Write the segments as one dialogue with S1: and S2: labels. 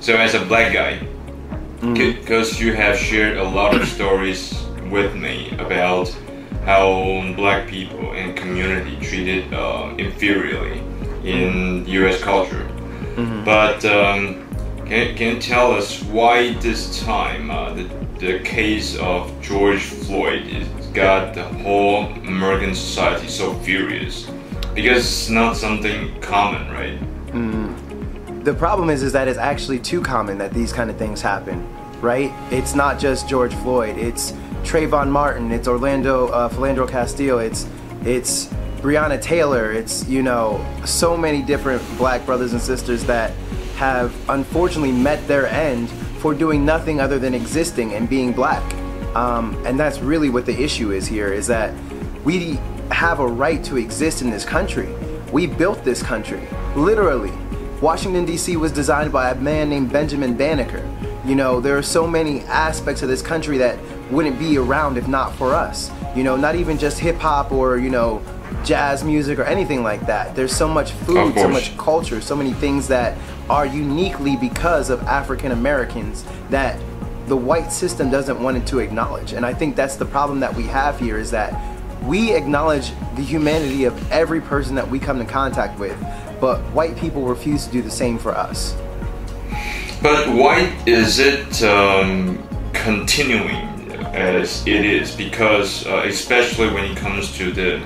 S1: So as a black guy, because you have shared a lot of stories with me about how black people and community treated uh, inferiorly in U.S. culture. But um, can, can you tell us why this time uh, the, the case of George Floyd is, got the whole American society so furious? Because it's not something common, right?
S2: the problem is is that it's actually too common that these kind of things happen right? It's not just george floyd. It's Trayvon martin. It's orlando uh, Philando Castile. It's it's breonna taylor it's you know so many different black brothers and sisters that have unfortunately met their end for doing nothing other than existing and being black um, and that's really what the issue is here is that we have a right to exist in this country we built this country literally Washington, D.C. was designed by a man named Benjamin Banneker. You know, there are so many aspects of this country that wouldn't be around if not for us. You know, not even just hip hop or, you know, jazz music or anything like that. There's so much food, so much culture, so many things that are uniquely because of African Americans that the white system doesn't want it to acknowledge. And I think that's the problem that we have here is that we acknowledge the humanity of every person that we come in contact with, but white people refuse to do the same for us.
S1: But why is it um, continuing as it is? Because uh, especially when it comes to the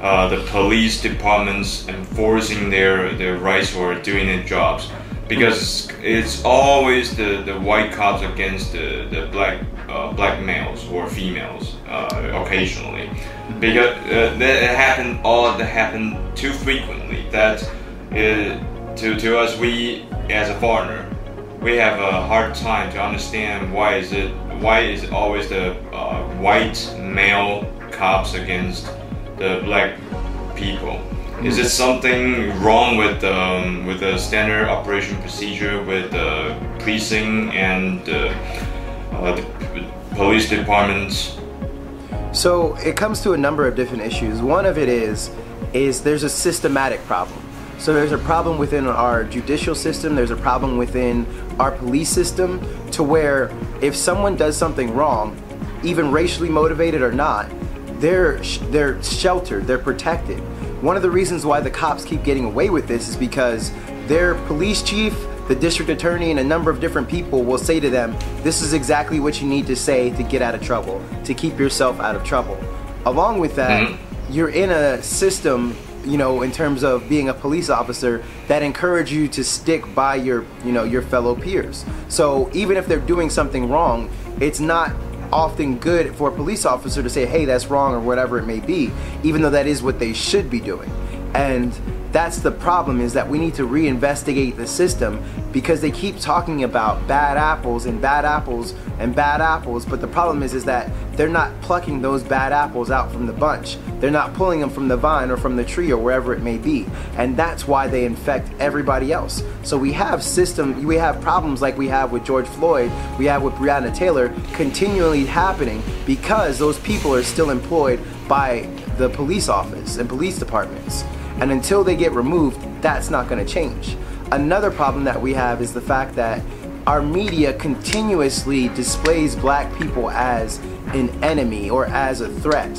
S1: uh, the police departments enforcing their, their rights or doing their jobs, because it's always the, the white cops against the, the black uh, black males or females uh, occasionally, because uh, that happened all that happened too frequently. That uh, to to us we as a foreigner we have a hard time to understand why is it why is it always the uh, white male cops against the black people is it something wrong with um, with the standard operation procedure with the policing and uh, uh, the police departments
S2: So it comes to a number of different issues. One of it is is there's a systematic problem. So there's a problem within our judicial system, there's a problem within our police system to where if someone does something wrong, even racially motivated or not, they're sh- they're sheltered, they're protected. One of the reasons why the cops keep getting away with this is because their police chief, the district attorney, and a number of different people will say to them, This is exactly what you need to say to get out of trouble, to keep yourself out of trouble. Along with that, mm-hmm. you're in a system, you know, in terms of being a police officer that encourage you to stick by your, you know, your fellow peers. So even if they're doing something wrong, it's not often good for a police officer to say, hey, that's wrong or whatever it may be, even though that is what they should be doing. And that's the problem is that we need to reinvestigate the system because they keep talking about bad apples and bad apples and bad apples but the problem is is that they're not plucking those bad apples out from the bunch. They're not pulling them from the vine or from the tree or wherever it may be and that's why they infect everybody else. So we have system we have problems like we have with George Floyd we have with Breonna Taylor continually happening because those people are still employed by the police office and police departments. And until they get removed, that's not going to change. Another problem that we have is the fact that our media continuously displays black people as an enemy or as a threat.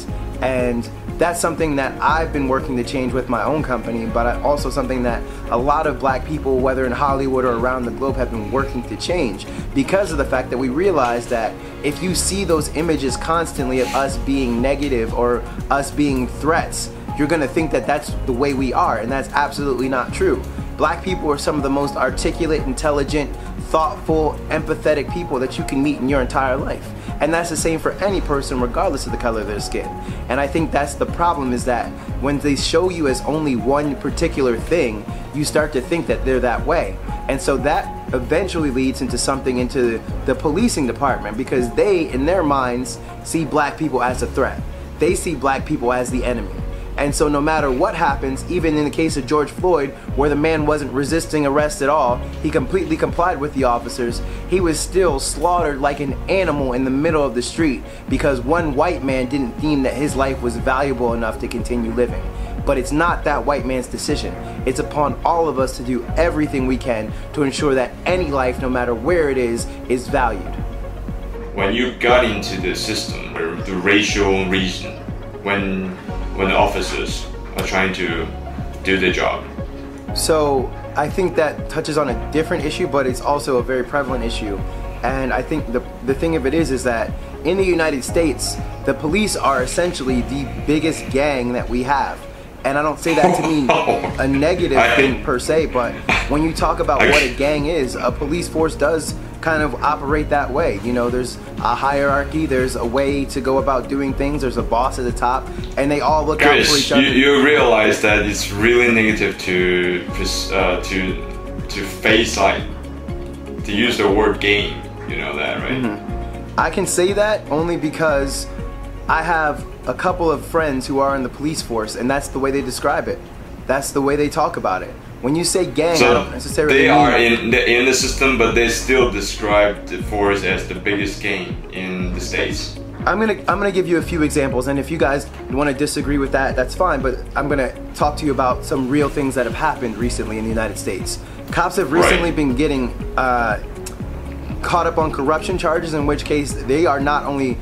S2: And that's something that I've been working to change with my own company, but also something that a lot of black people, whether in Hollywood or around the globe, have been working to change because of the fact that we realize that if you see those images constantly of us being negative or us being threats, you're gonna think that that's the way we are, and that's absolutely not true. Black people are some of the most articulate, intelligent, thoughtful, empathetic people that you can meet in your entire life. And that's the same for any person, regardless of the color of their skin. And I think that's the problem is that when they show you as only one particular thing, you start to think that they're that way. And so that eventually leads into something into the policing department because they, in their minds, see black people as a threat. They see black people as the enemy. And so, no matter what happens, even in the case of George Floyd, where the man wasn't resisting arrest at all, he completely complied with the officers, he was still slaughtered like an animal in the middle of the street because one white man didn't deem that his life was valuable enough to continue living. But it's not that white man's decision. It's upon all of us to do everything we can to ensure that any life, no matter where it is, is valued.
S1: When you got into the system, the racial reason, when when the officers are trying to do their job.
S2: So I think that touches on a different issue, but it's also a very prevalent issue. And I think the the thing of it is is that in the United States, the police are essentially the biggest gang that we have. And I don't say that to mean oh. a negative thing per se, but when you talk about what a gang is, a police force does kind of operate that way. You know, there's a hierarchy, there's a way to go about doing things, there's a boss at the top, and they all look Chris, out for each other.
S1: You, you realize that it's really negative to uh, to to face like to use the word game. You know that, right?
S2: Mm-hmm. I can say that only because I have a couple of friends who are in the police force, and that's the way they describe it. That's the way they talk about it. When you say gang, so I don't necessarily.
S1: They are in the in the system, but they still describe the force as the biggest gang in the states.
S2: I'm gonna I'm gonna give you a few examples, and if you guys want to disagree with that, that's fine. But I'm gonna talk to you about some real things that have happened recently in the United States. Cops have recently right. been getting uh, caught up on corruption charges, in which case they are not only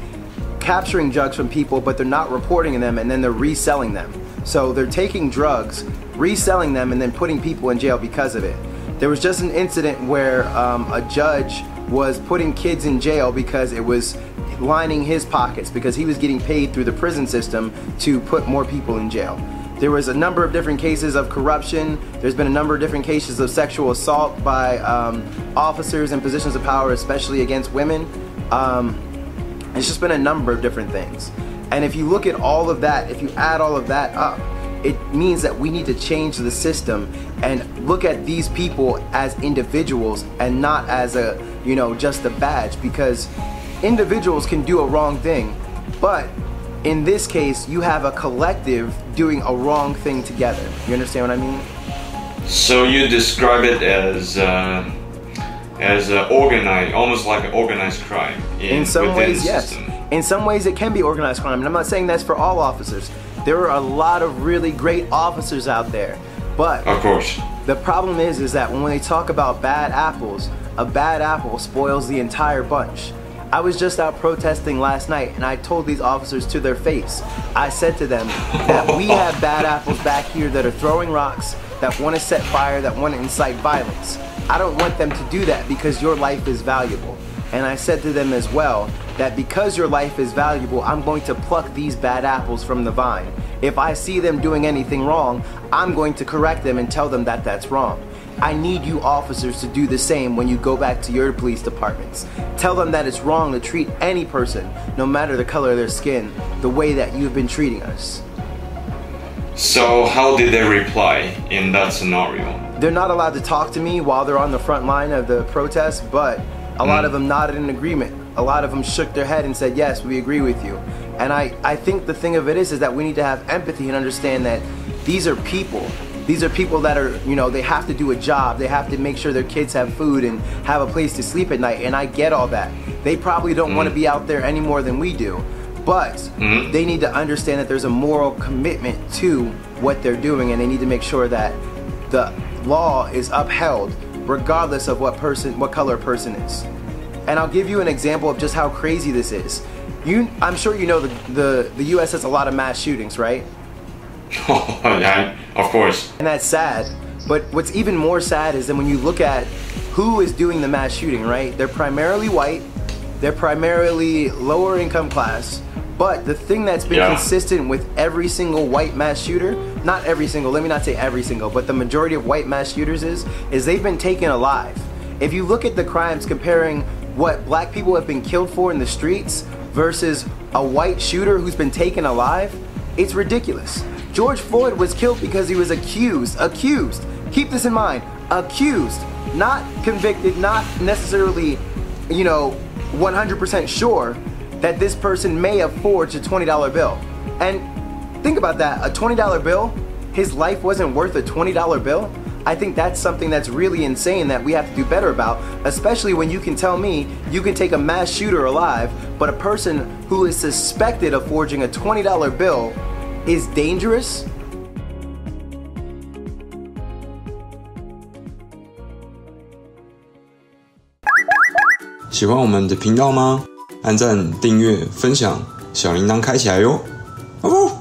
S2: capturing drugs from people, but they're not reporting them, and then they're reselling them. So they're taking drugs, reselling them, and then putting people in jail because of it. There was just an incident where um, a judge was putting kids in jail because it was lining his pockets because he was getting paid through the prison system to put more people in jail. There was a number of different cases of corruption. There's been a number of different cases of sexual assault by um, officers in positions of power, especially against women. Um, it's just been a number of different things. And if you look at all of that, if you add all of that up, it means that we need to change the system and look at these people as individuals and not as a, you know, just a badge because individuals can do a wrong thing, but in this case, you have a collective doing a wrong thing together. You understand what I mean?
S1: So you describe it as uh, as uh, organized, almost like an organized crime.
S2: In, in some ways, yes. System. In some ways, it can be organized crime, and I'm not saying that's for all officers. There are a lot of really great officers out there, but
S1: of course,
S2: the problem is, is that when they talk about bad apples, a bad apple spoils the entire bunch. I was just out protesting last night and I told these officers to their face, I said to them that we have bad apples back here that are throwing rocks, that want to set fire, that want to incite violence. I don't want them to do that because your life is valuable. And I said to them as well that because your life is valuable, I'm going to pluck these bad apples from the vine. If I see them doing anything wrong, I'm going to correct them and tell them that that's wrong. I need you officers to do the same when you go back to your police departments. Tell them that it's wrong to treat any person, no matter the color of their skin, the way that you've been treating us.
S1: So, how did they reply in that scenario?
S2: They're not allowed to talk to me while they're on the front line of the protest, but a lot of mm. them nodded in agreement. A lot of them shook their head and said, "Yes, we agree with you." And I, I think the thing of it is, is that we need to have empathy and understand that these are people. These are people that are, you know, they have to do a job. They have to make sure their kids have food and have a place to sleep at night. And I get all that. They probably don't mm. want to be out there any more than we do. But mm. they need to understand that there's a moral commitment to what they're doing, and they need to make sure that the law is upheld regardless of what person what color a person is. And I'll give you an example of just how crazy this is. You I'm sure you know the the, the US has a lot of mass shootings, right?
S1: Oh, yeah, of course.
S2: And that's sad. But what's even more sad is that when you look at who is doing the mass shooting, right? They're primarily white, they're primarily lower income class, but the thing that's been yeah. consistent with every single white mass shooter, not every single, let me not say every single, but the majority of white mass shooters is, is they've been taken alive. If you look at the crimes comparing what black people have been killed for in the streets versus a white shooter who's been taken alive, it's ridiculous. George Floyd was killed because he was accused, accused. Keep this in mind, accused, not convicted, not necessarily, you know, 100% sure, that this person may have forged a $20 bill. And Think about that. A $20 bill, his life wasn't worth a $20 bill. I think that's something that's really insane that we have to do better about, especially when you can tell me you can take a mass shooter alive, but a person who is suspected of forging a $20 bill is dangerous.
S1: 喜欢我们的频道吗？按赞、订阅、分享，小铃铛开起来哟！哦。